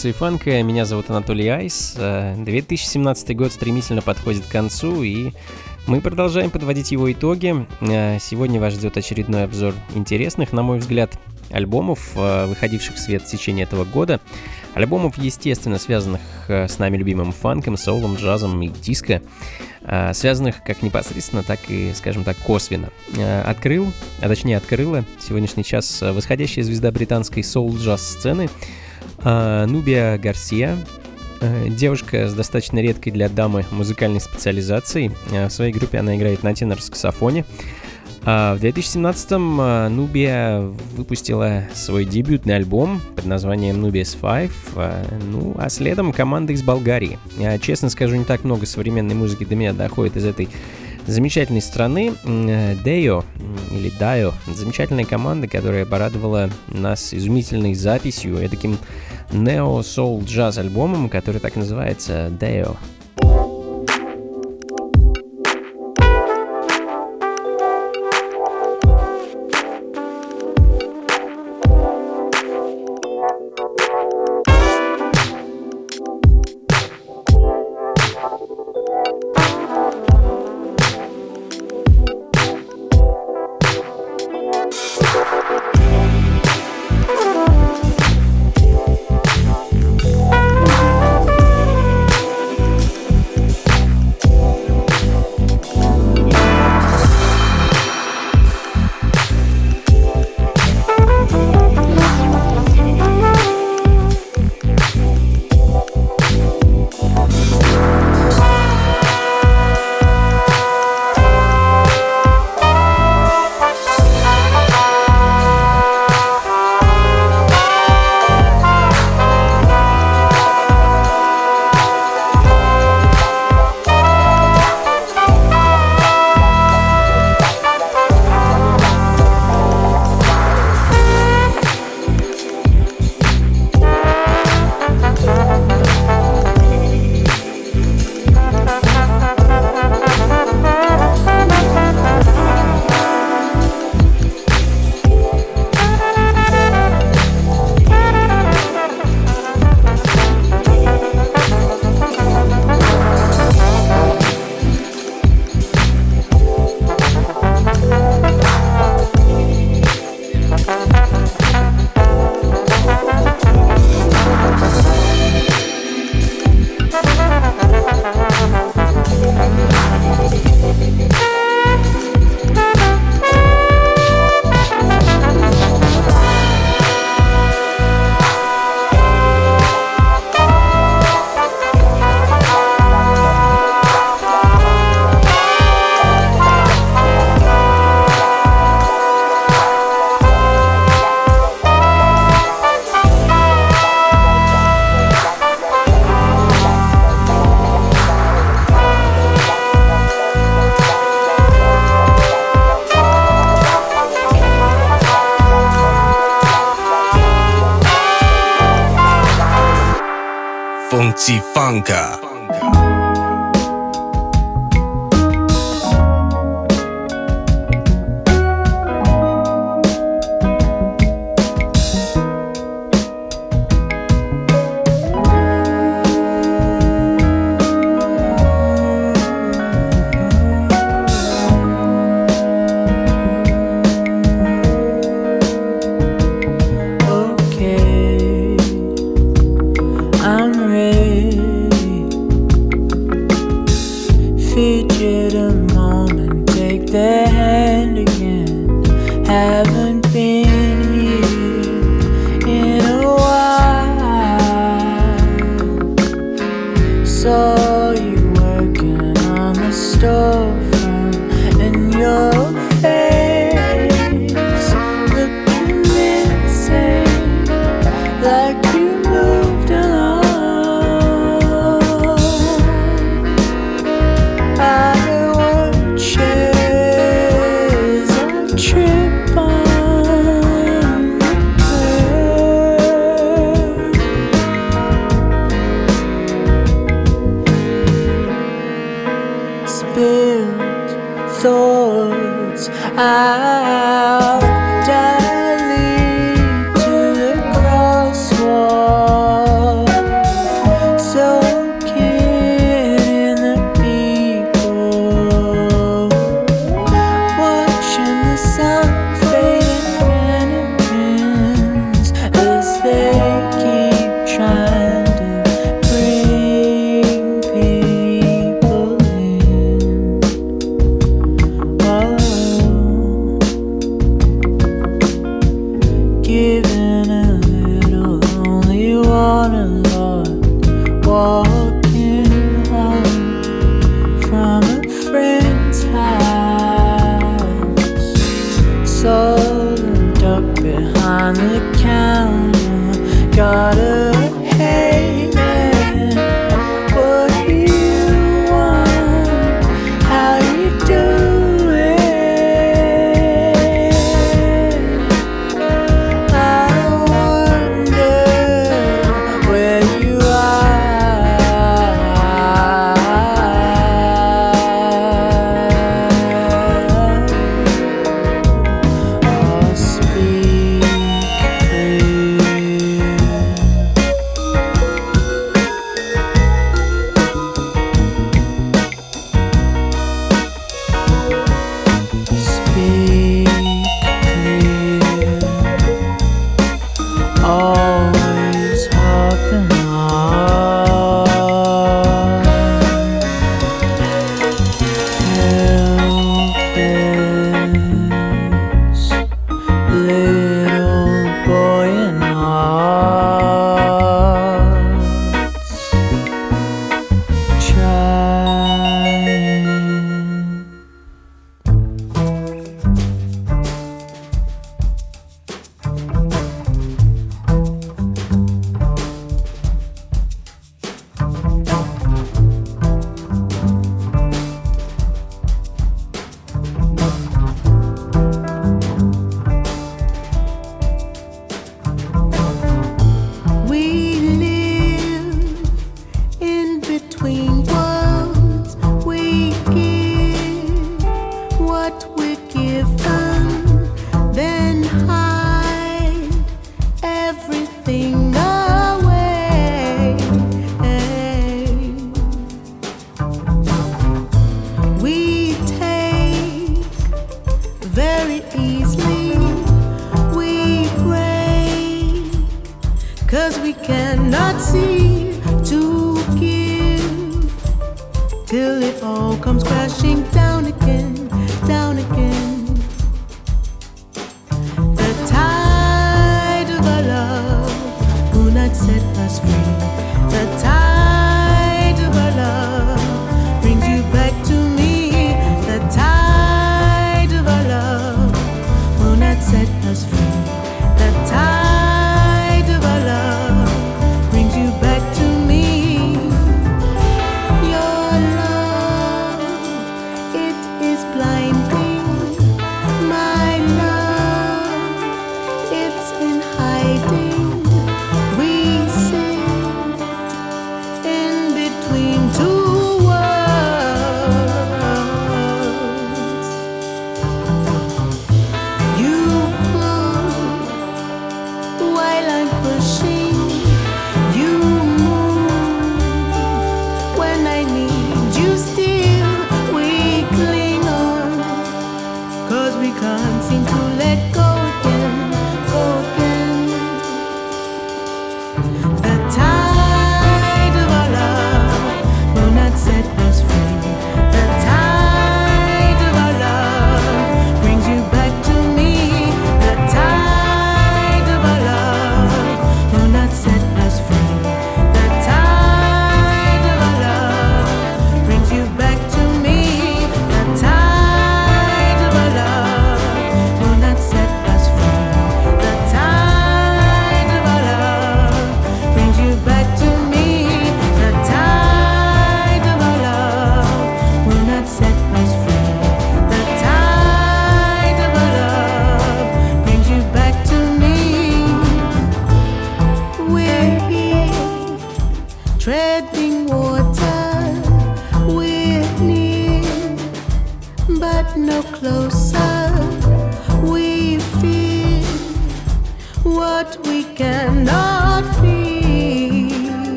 Это функции фанка, меня зовут Анатолий Айс. 2017 э, год стремительно подходит к концу, и мы продолжаем подводить его итоги. Э, сегодня вас ждет очередной обзор интересных, на мой взгляд, альбомов, э, выходивших в свет в течение этого года. Альбомов, естественно, связанных с нами любимым фанком, соулом, джазом и диско. Связанных как непосредственно, так и, скажем так, косвенно. Открыл, а точнее открыла сегодняшний час восходящая звезда британской соул-джаз-сцены Нубия Гарсия, Девушка с достаточно редкой для дамы музыкальной специализацией. В своей группе она играет на тенор-саксофоне. А в 2017-м а, Nubia выпустила свой дебютный альбом под названием Nubius 5, а, ну а следом команда из Болгарии. Честно скажу, не так много современной музыки до меня доходит из этой замечательной страны. Део или Дайо, замечательная команда, которая порадовала нас изумительной записью, таким нео-соул-джаз альбомом, который так называется Део.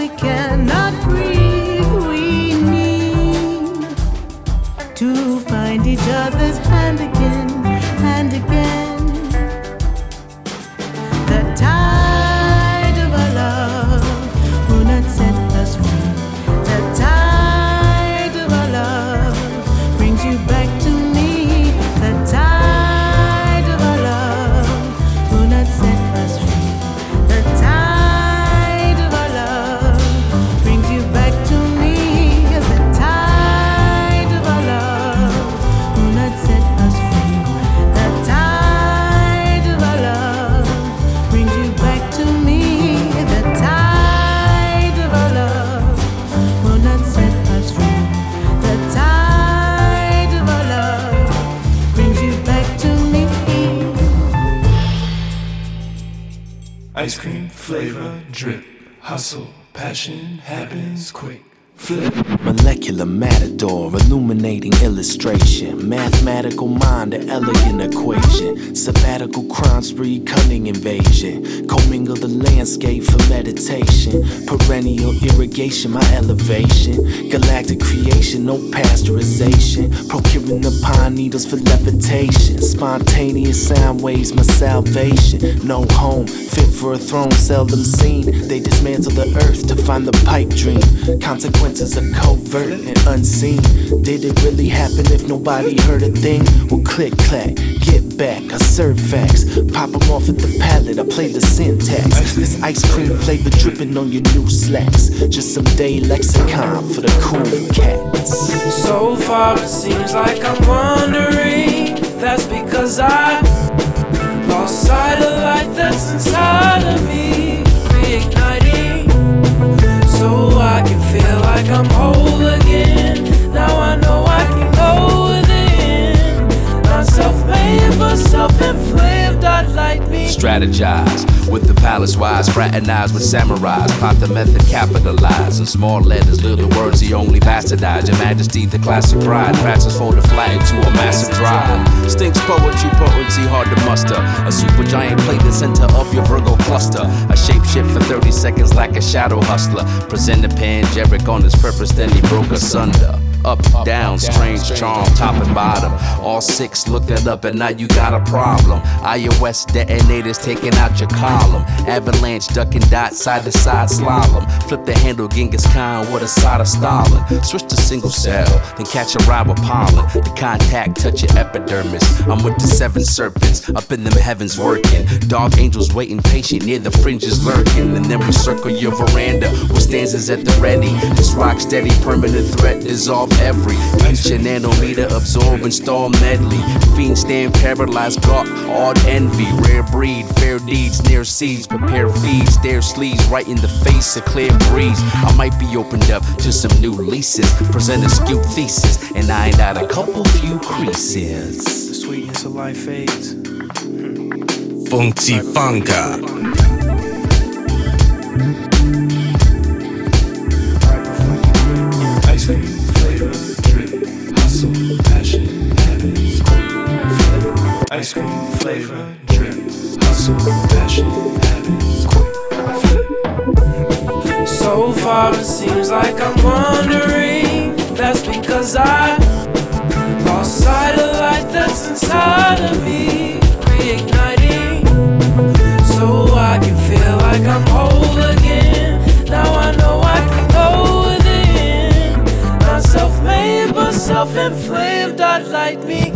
We cannot breathe. We need to find each other's hand again, drip, hustle, passion happens quick. Molecular matador, illuminating illustration. Mathematical mind, an elegant equation. Sabbatical crime spree, cunning invasion. Commingle the landscape for meditation. Perennial irrigation, my elevation. Galactic creation, no pasteurization. Procuring the pine needles for levitation. Spontaneous sound waves, my salvation. No home, fit for a throne, seldom seen. They dismantle the earth to find the pipe dream. Consequences are covert and unseen. Did it really happen if nobody heard a thing? Well, click, clack, get back. I serve facts. Pop 'em off at the pallet, I play the syntax. This ice cream flavor dripping on your new slacks. Just some day lexicon for the cool cats. So far it seems like I'm wandering. That's because I lost sight of light that's inside Strategize with the palace wise, fraternize with samurais. Plot the method, capitalize. In small letters, little words, the only bastardize. Your majesty, the classic pride. Francis fold a flag to a massive drive. Stinks poetry, potency hard to muster. A super giant play the center of your Virgo cluster. A shapeshift for 30 seconds like a shadow hustler. Present a Jerick on his purpose, then he broke asunder. Up, down, strange charm, top and bottom. All six looked it up, and now you got a problem. iOS detonators taking out your column. Avalanche, duck and dot, side to side slalom. Flip the handle, Genghis Khan with a side of Stalin. Switch to single cell, then catch a ride with pollen. The contact touch your epidermis. I'm with the seven serpents, up in them heavens working. Dog angels waiting patient near the fringes lurking. And then we circle your veranda with stanzas at the ready. This rock steady, permanent threat dissolve every inch a nanometer, absorb install medley. Fiend stand paralyzed, gawk, odd envy. Rare breed, fair deeds, near seeds, prepare feeds, stare sleeves right in the face, a clear breeze. I might be opened up to some new leases, present a skewed thesis, and I ain't out a couple few creases. The sweetness of life fades. Funky Funka. Ice cream, flavor, drip, hustle, passion, happens quick. Flip. So far it seems like I'm wandering. That's because I lost sight of light that's inside of me, reigniting. So I can feel like I'm whole again. Now I know I can go within. Not self-made but self-inflamed. I'd light me.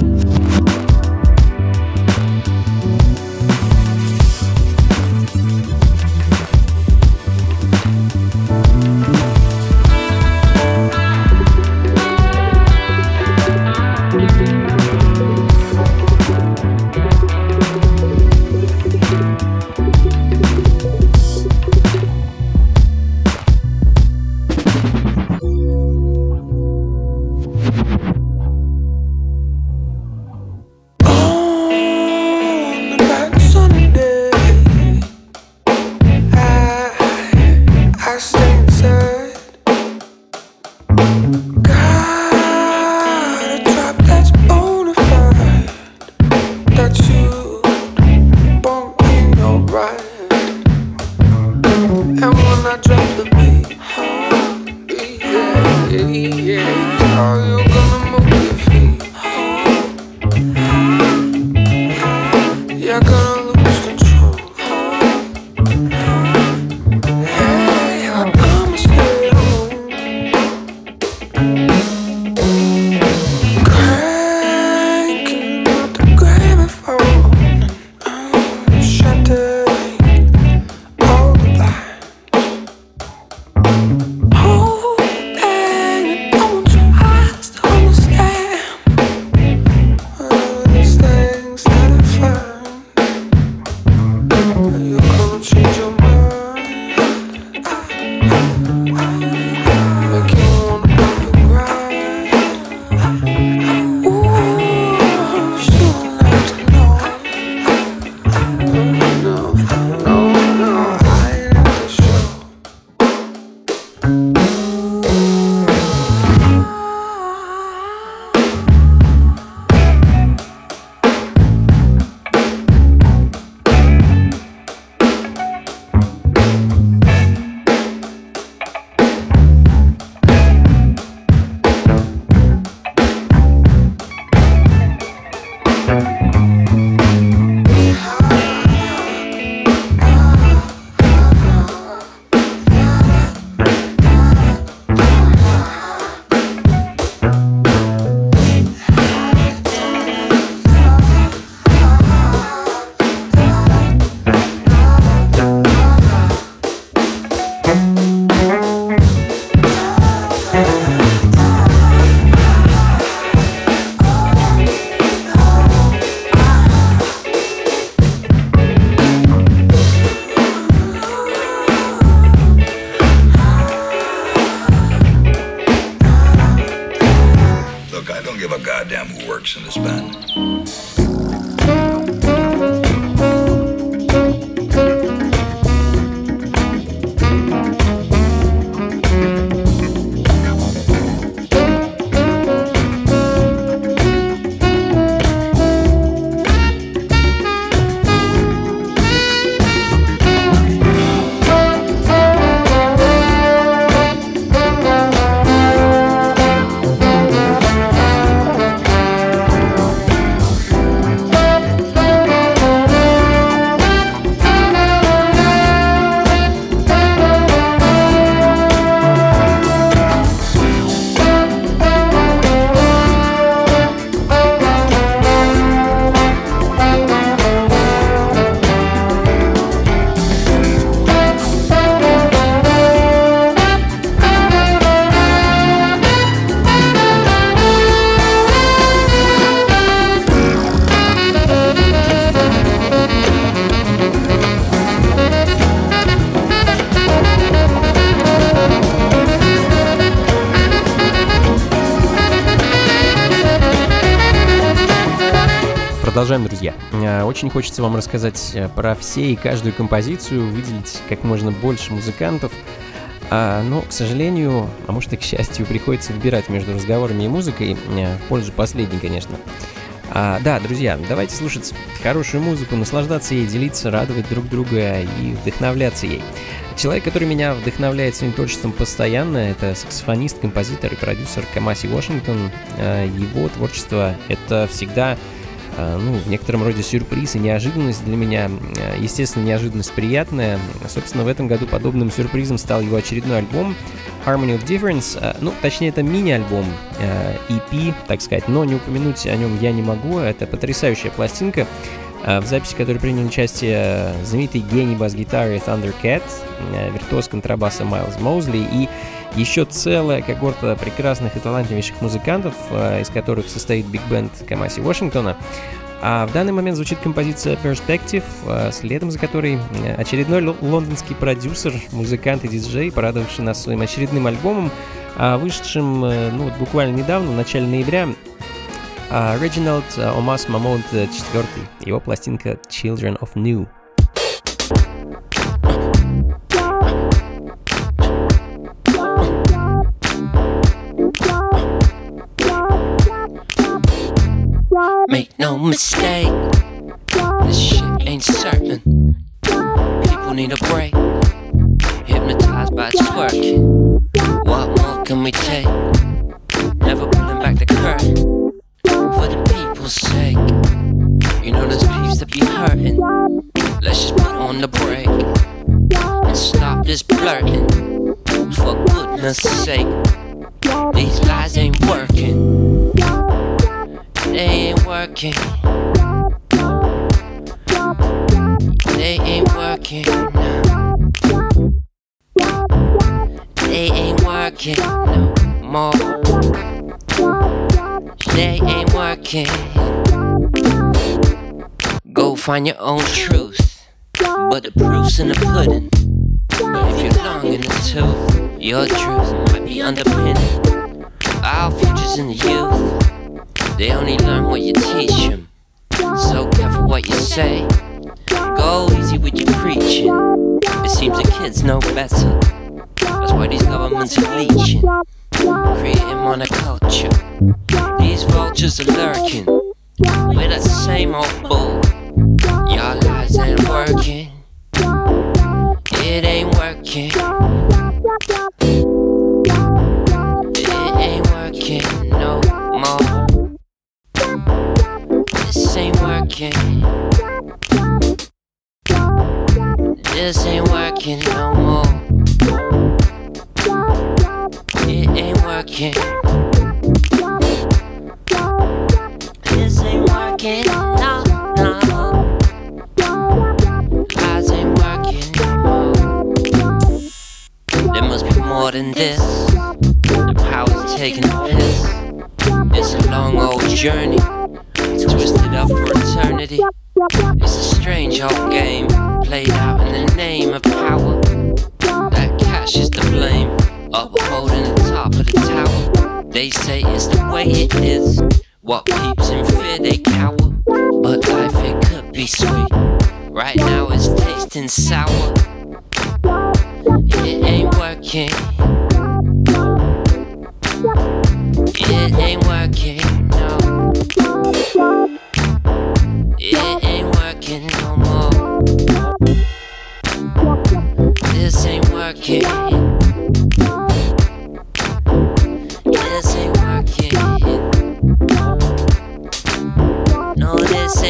Очень хочется вам рассказать э, про все и каждую композицию, выделить как можно больше музыкантов. А, но, к сожалению, а может и к счастью, приходится выбирать между разговорами и музыкой. э, В пользу последней, конечно. А, да, друзья, давайте слушать хорошую музыку, наслаждаться ей, делиться, радовать друг друга и вдохновляться ей. Человек, который меня вдохновляет своим творчеством постоянно, это саксофонист, композитор и продюсер Камаси Вашингтон. Э, Его творчество — это всегда ну, в некотором роде сюрприз и неожиданность для меня. Э, Естественно, неожиданность приятная. Собственно, в этом году подобным сюрпризом стал его очередной альбом Harmony of Difference. Э, Ну, точнее, это мини-альбом, EP, так сказать, но не упомянуть о нем я не могу. Это потрясающая пластинка, в записи которой принял участие э, знаменитый гений бас-гитары Thundercat, э, виртуоз контрабаса Майлз Моузли и еще целая когорта прекрасных и талантливейших музыкантов, э, из которых состоит биг-бенд Камаси Вашингтона. А в данный момент звучит композиция Perspective, э, следом за которой э, очередной ло- лондонский продюсер, музыкант и диджей, порадовавший нас своим очередным альбомом, а, вышедшим э, ну, вот буквально недавно, в начале ноября, а, Реджиналд э, Омас Мамонт IV, его пластинка Children of New. Make no mistake, this shit ain't certain. People need a break. Hip hypnotized by twerking. What more can we take? Goodness sake, these lies ain't working. They ain't working. They ain't working now. They ain't working no more. They ain't working. Go find your own truth, but the proof's in the pudding. But if you're long in the tooth, your truth might be underpinning. Our future's in the youth. They only learn what you teach them. So careful what you say. Go easy with your preaching. It seems the kids know better. That's why these governments are leeching, creating monoculture. These vultures are lurking with that same old bull. Your lies ain't working. It ain't working. This ain't working. This ain't working no more. It ain't working. This ain't working. No, no. Ain't working. There must be more than this. The power's taking the piss. It's a long old journey. Twisted up for eternity. It's a strange old game played out in the name of power. That cash is to blame, upholding the top of the tower. They say it's the way it is. What peeps in fear they cower, but life it could be sweet. Right now it's tasting sour. It ain't working. It ain't working no more. This ain't working. Yes ain't working No this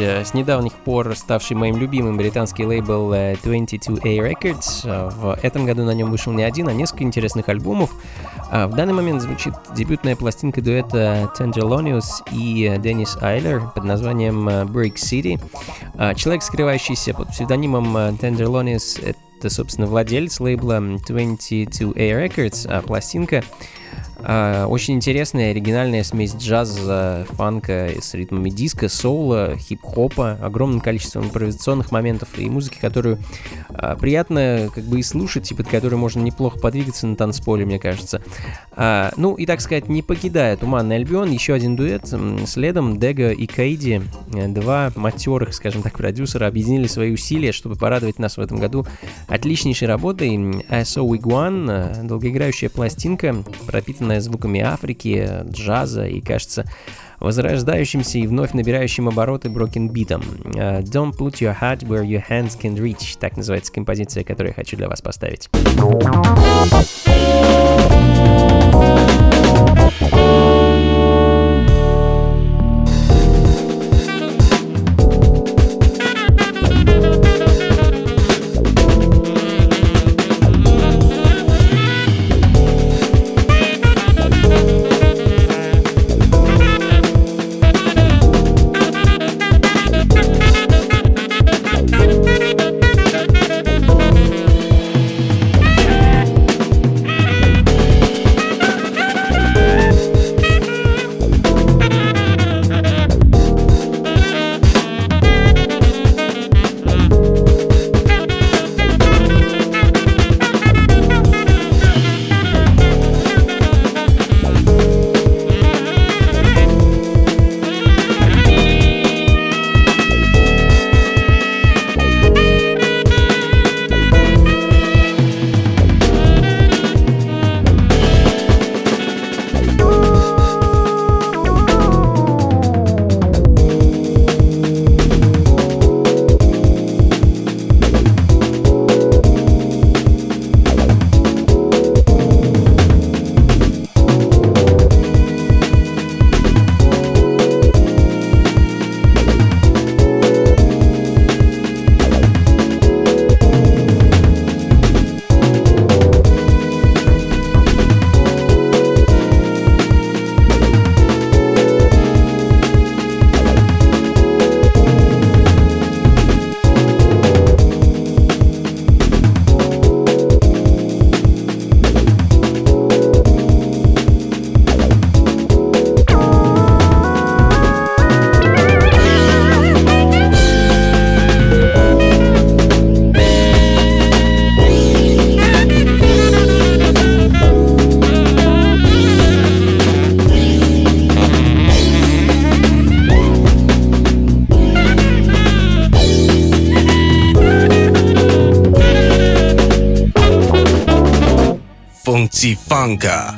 с недавних пор ставший моим любимым британский лейбл э, 22A Records. Э, В этом году на нем вышел не один, а несколько интересных альбомов. В данный момент звучит дебютная пластинка дуэта Tenderlonius и э, Деннис Айлер под названием э, Brick City. Человек, скрывающийся под псевдонимом э, Tenderlonius, это, собственно, владелец лейбла 22A Records, а пластинка Очень интересная, оригинальная смесь джаза, фанка с ритмами диска, соула, хип-хопа, огромным количеством импровизационных моментов и музыки, которую а, приятно как бы и слушать, и под которой можно неплохо подвигаться на танцполе, мне кажется. А, ну и, так сказать, не покидая Туманный Альбион, еще один дуэт, следом Дега и Кейди, э, два матерых, скажем так, продюсера, объединили свои усилия, чтобы порадовать нас в этом году отличнейшей работой. ISO Iguan, э, долгоиграющая пластинка, пропитанная звуками Африки, э, джаза и, кажется, возрождающимся и вновь набирающим обороты брокенбитом. Э, Don't put your heart where your hands can reach. Так называется композиция, которую я хочу для вас поставить. Blanca.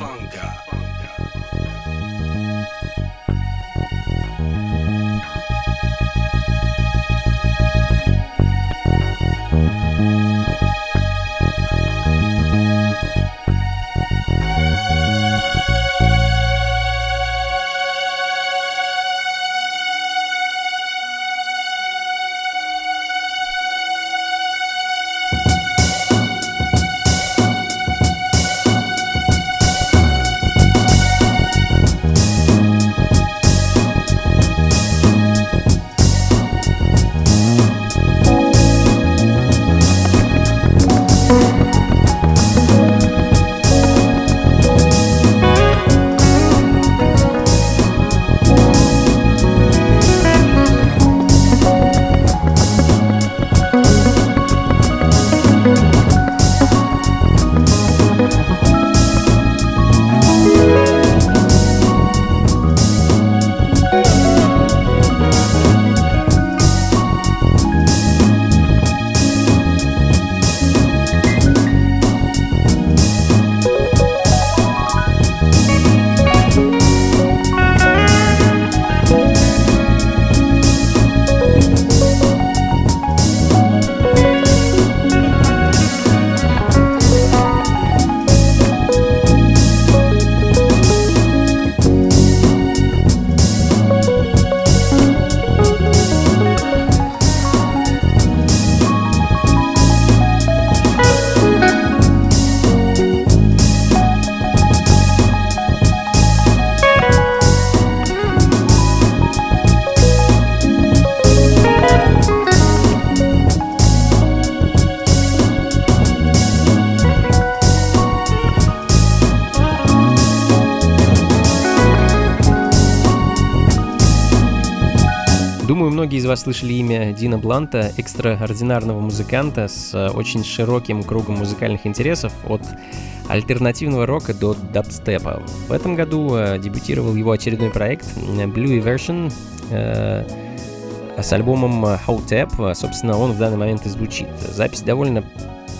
Многие из вас слышали имя Дина Бланта, экстраординарного музыканта с э, очень широким кругом музыкальных интересов от альтернативного рока до дабстепа. В этом году э, дебютировал его очередной проект э, Blue Version с альбомом Hotep. Собственно, он в данный момент и звучит. Запись довольно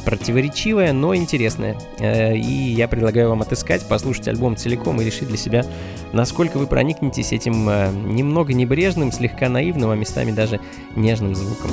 противоречивая, но интересная. Э, и я предлагаю вам отыскать, послушать альбом целиком и решить для себя, насколько вы проникнетесь этим э, немного небрежным, слегка наивным, а местами даже нежным звуком.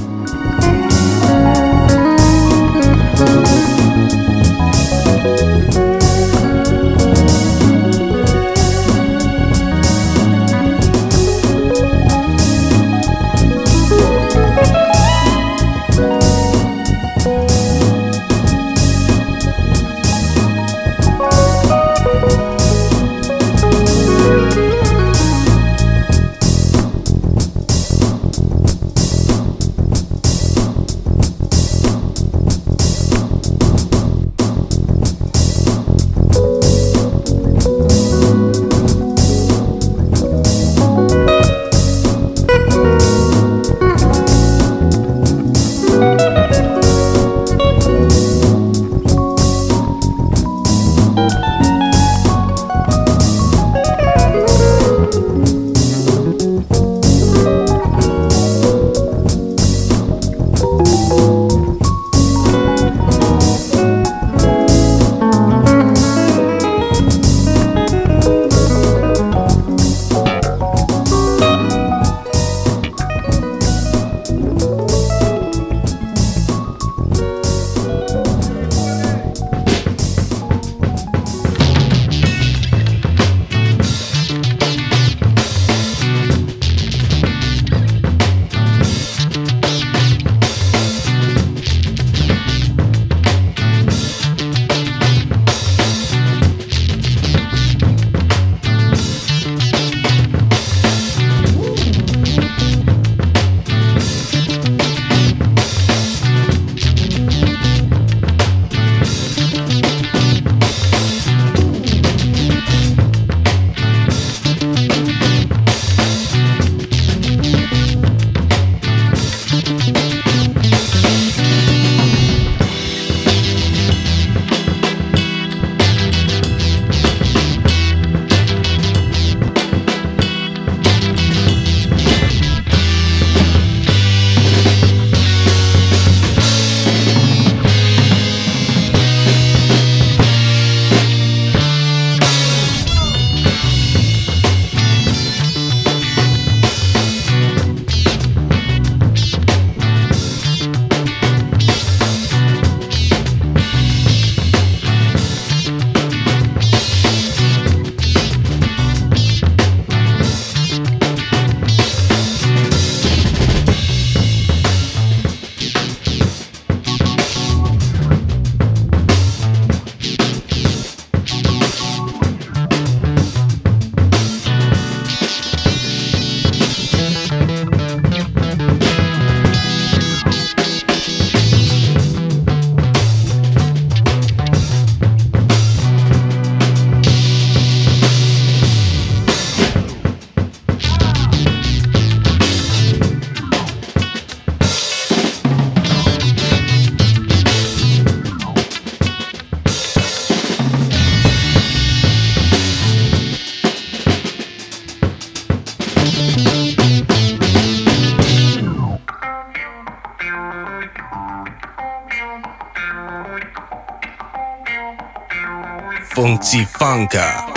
Funky Funka.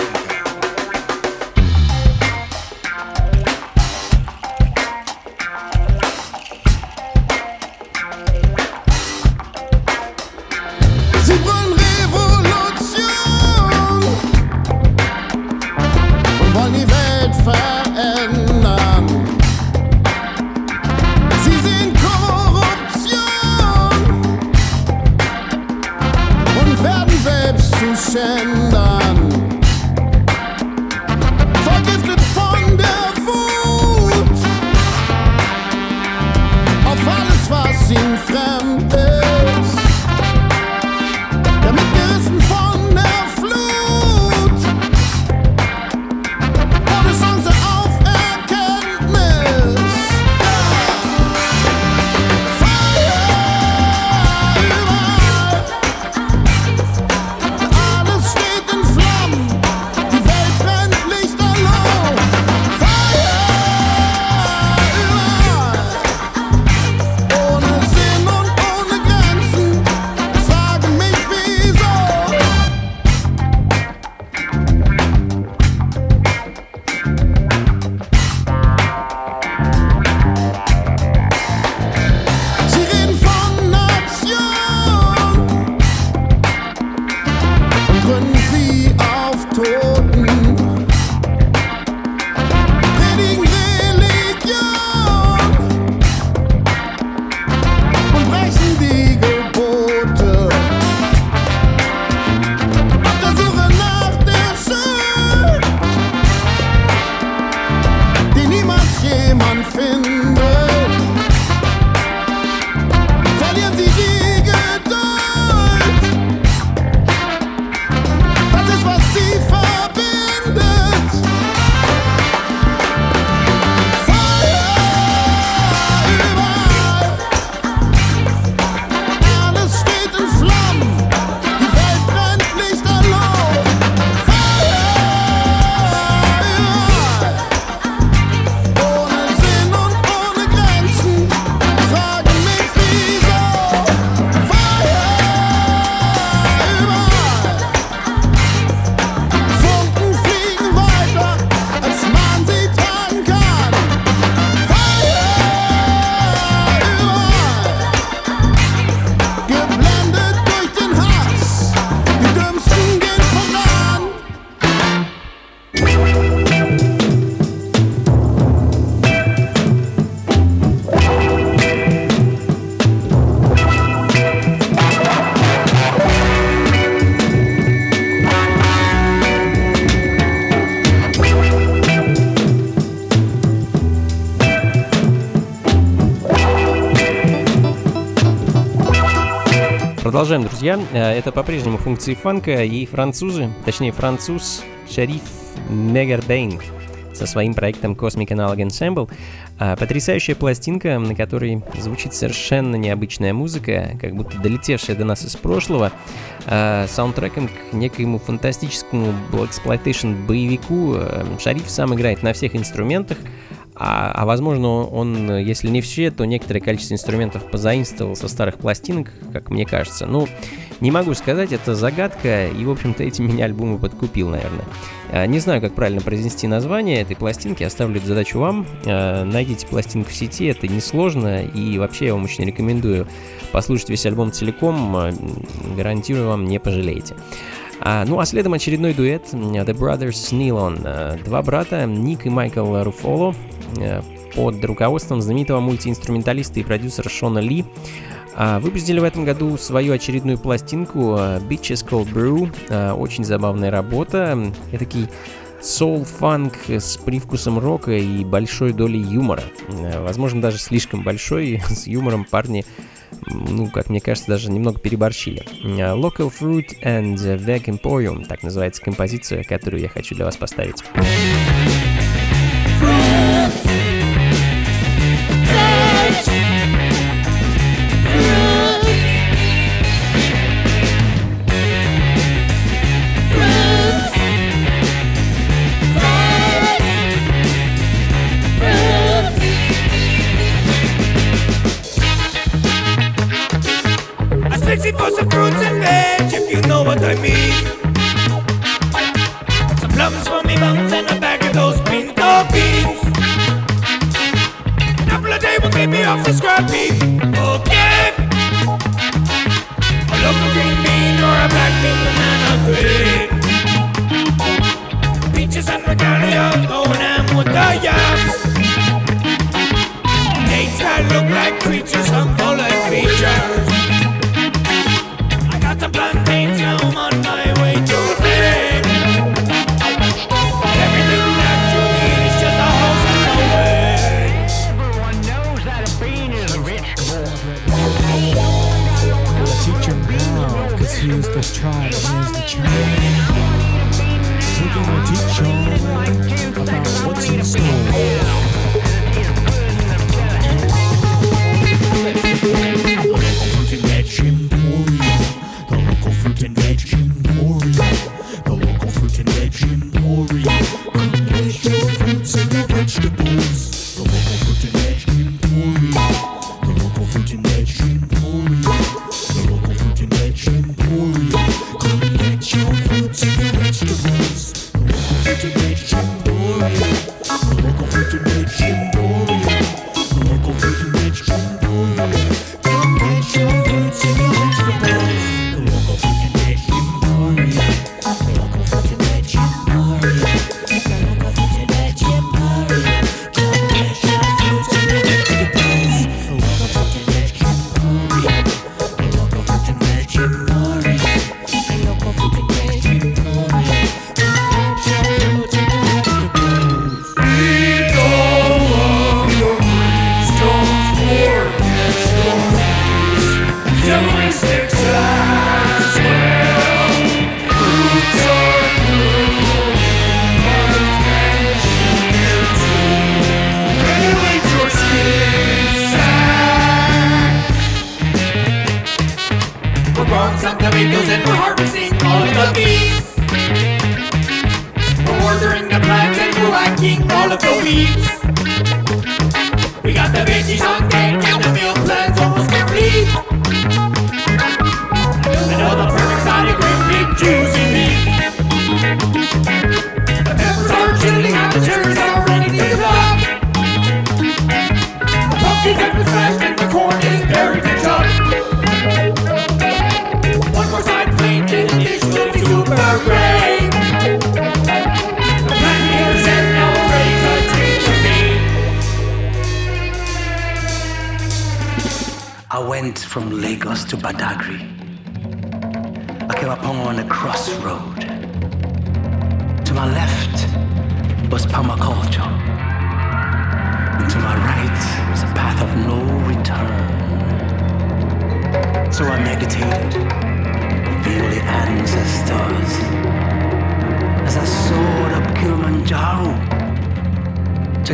een. Продолжаем, друзья. Э, это по-прежнему функции фанка и французы, точнее француз Шариф Мегардейн со своим проектом Cosmic Analog Ensemble. Э, потрясающая пластинка, на которой звучит совершенно необычная музыка, как будто долетевшая до нас из прошлого. Э, саундтреком к некоему фантастическому Blaxploitation боевику Шариф сам играет на всех инструментах, а, а возможно, он, если не все, то некоторое количество инструментов позаимствовал со старых пластинок, как мне кажется. Ну, не могу сказать, это загадка, и, в общем-то, эти меня альбомы подкупил, наверное. А, не знаю, как правильно произнести название этой пластинки, оставлю эту задачу вам. А, найдите пластинку в сети, это несложно, и вообще я вам очень рекомендую послушать весь альбом целиком, а, гарантирую вам, не пожалеете. А, ну а следом очередной дуэт The Brothers Nylon. Э, два брата, Ник и Майкл Руфоло, э, под руководством знаменитого мультиинструменталиста и продюсера Шона Ли, а, выпустили в этом году свою очередную пластинку э, Bitches Called Brew. Очень забавная работа. Этакий соул-фанк с привкусом рока и большой долей юмора. Э, возможно, даже слишком большой, с юмором парни, ну, как мне кажется, даже немного переборщили. Э, Local Fruit and Veg Emporium, так называется композиция, которую я хочу для вас поставить. Fruit. Fruit.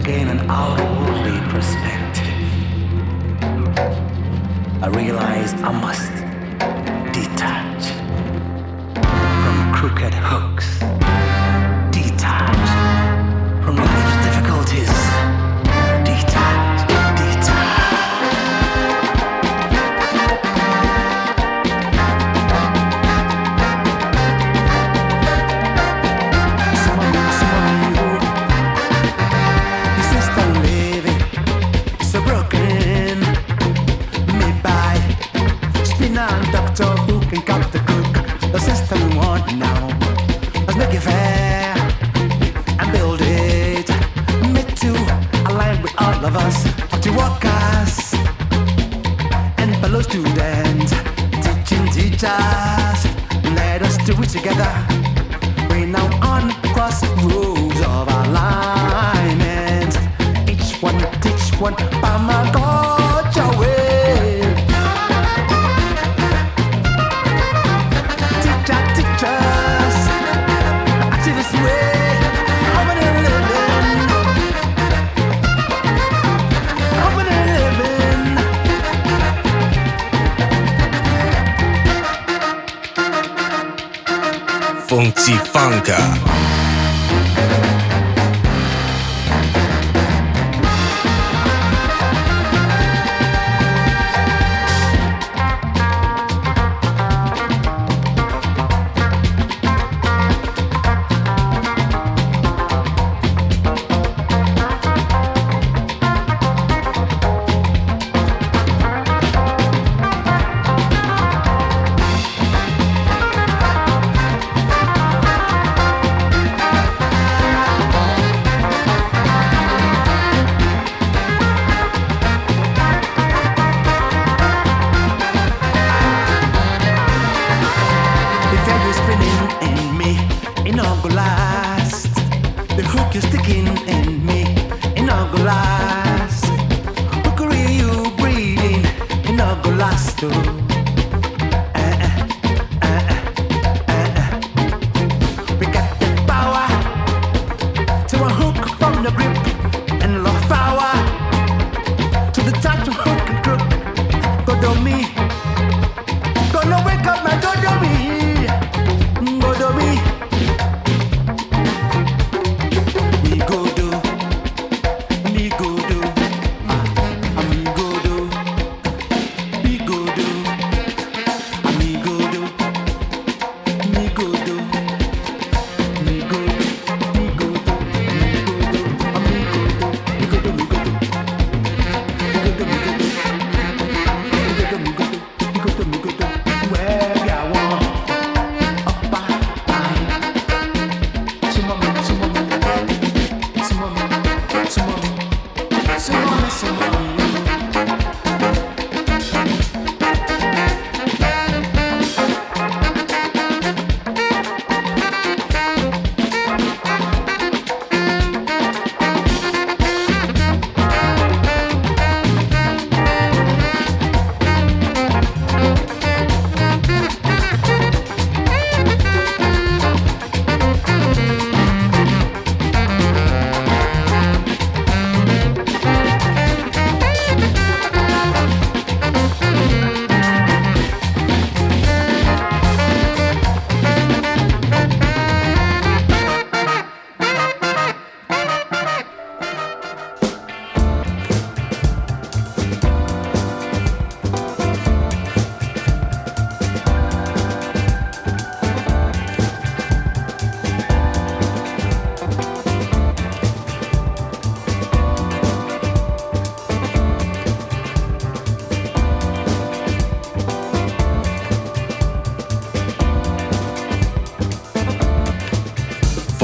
gain an outwardly perspective. I realized I must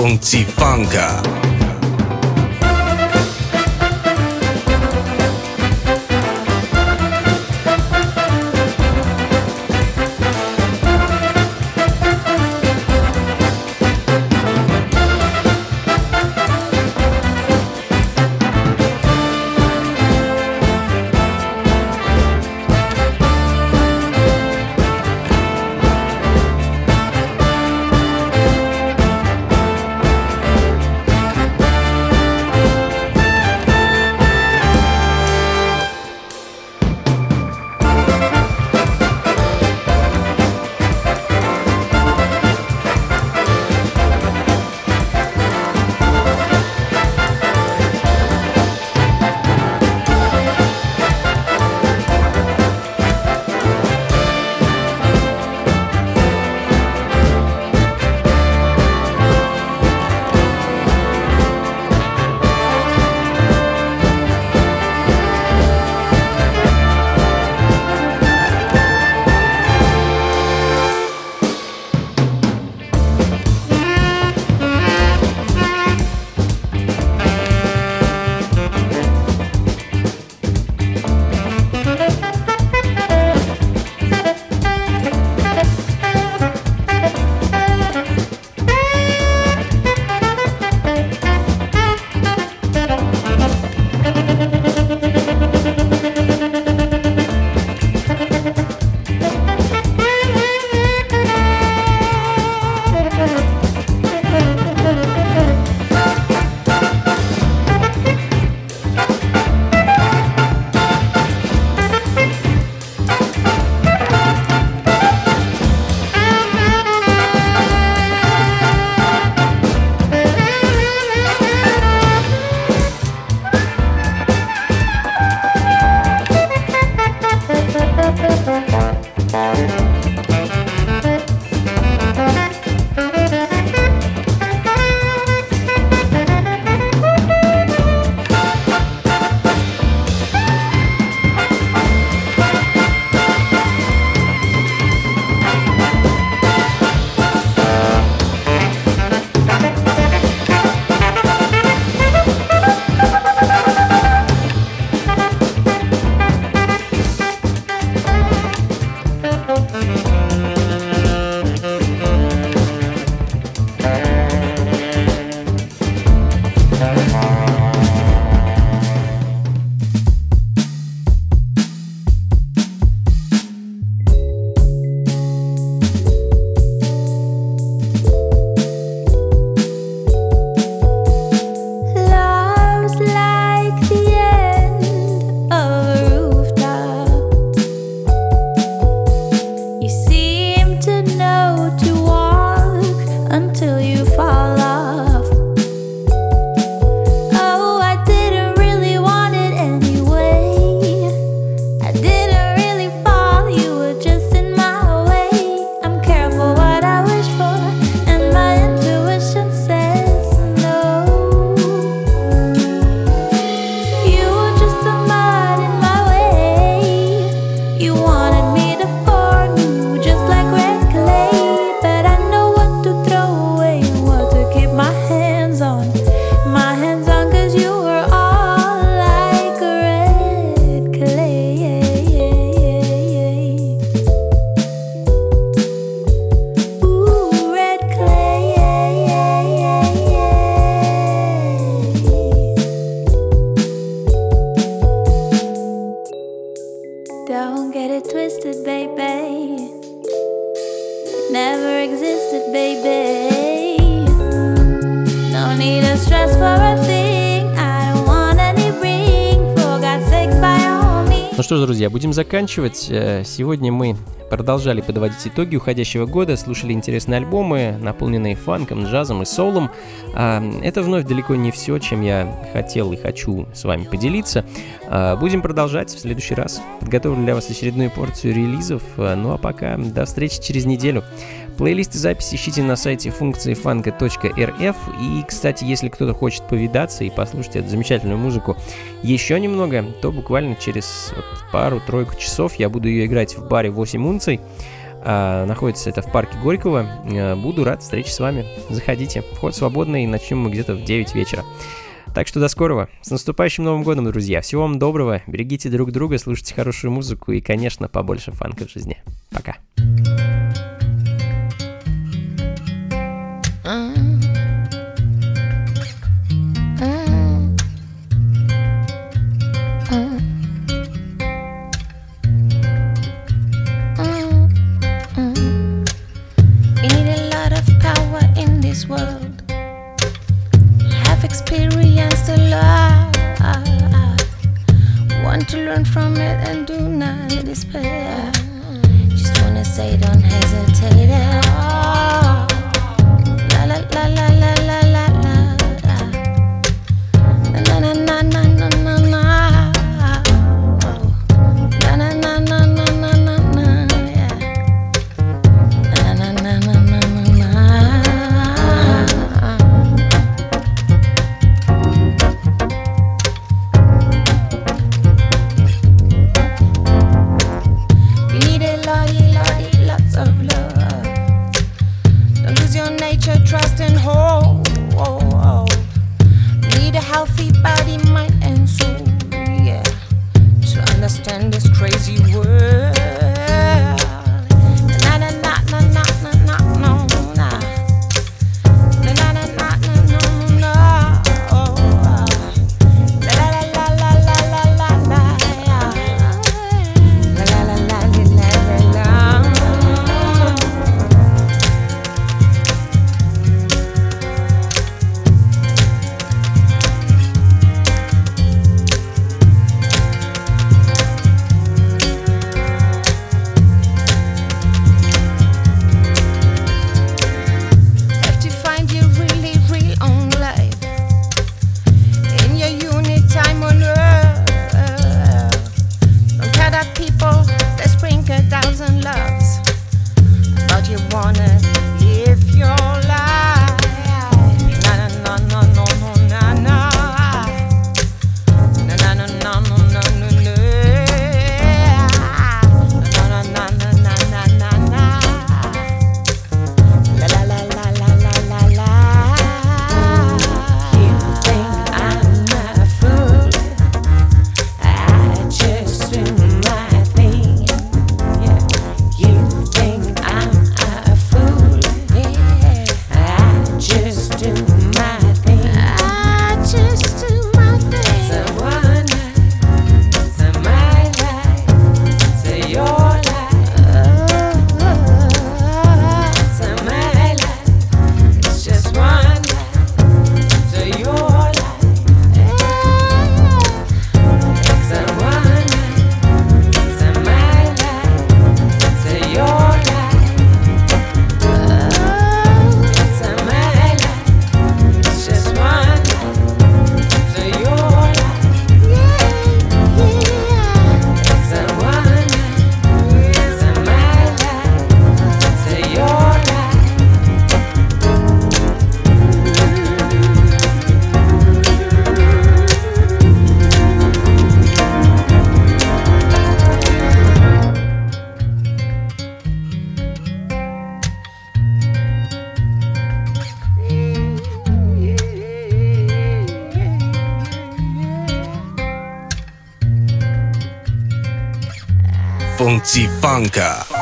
und Zifanka. друзья, будем заканчивать. Э, сегодня мы продолжали подводить итоги уходящего года, слушали интересные альбомы, наполненные фанком, джазом и солом. А, это вновь далеко не все, чем я хотел и хочу с вами поделиться. А, будем продолжать в следующий раз. Подготовлю для вас очередную порцию релизов. А, ну а пока, до встречи через неделю. Плейлисты и запись ищите на сайте функции фанка.рф. И, кстати, если кто-то хочет повидаться и послушать эту замечательную музыку еще немного, то буквально через пару-тройку часов. Я буду ее играть в баре 8 унций. А, находится это в парке Горького. А, буду рад встрече с вами. Заходите. Вход свободный. Начнем мы где-то в 9 вечера. Так что до скорого. С наступающим Новым годом, друзья. Всего вам доброго. Берегите друг друга, слушайте хорошую музыку и, конечно, побольше фанка в жизни. Пока. thank you 风机放个。